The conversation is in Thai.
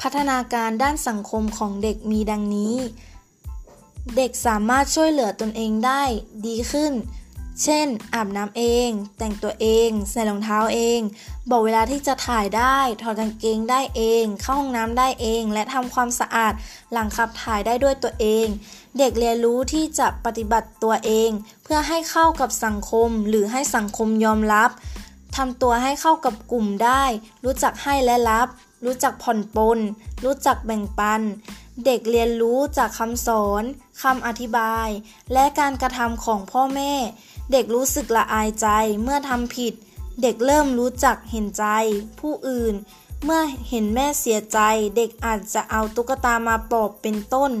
พัฒนาการด้านสังคมของเด็กมีดังนี้ เด็กสามารถช่วยเหลือตนเองได้ดีขึ้น เช่น อาบน้ำเอง แต่งตัวเอง ใส่รองเท้าเอง บอกเวลาที่จะถ่ายได้ ถอดกางเกงได้เอง เข้าห้องน้ำได้เอง และทำความสะอาดหลังขับถ่ายได้ด้วยตัวเอง เด็กเรียนรู้ที่จะปฏิบัติตัวเอง เพื่อให้เข้ากับสังคมหรือให้สังคมยอมรับทำตัวให้เข้ากับกลุ่มได้ รู้จักให้และรับ รู้จักผ่อนปลนรู้จักแบ่งปัน เด็กเรียนรู้จากคำสอนคำอธิบาย และการกระทำของพ่อแม่ เด็กรู้สึกละอายใจเมื่อทำผิด เด็กเริ่มรู้จักเห็นใจ ผู้อื่น เมื่อเห็นแม่เสียใจ เด็กอาจจะเอาตุ๊กตามาปลอบเป็นต้น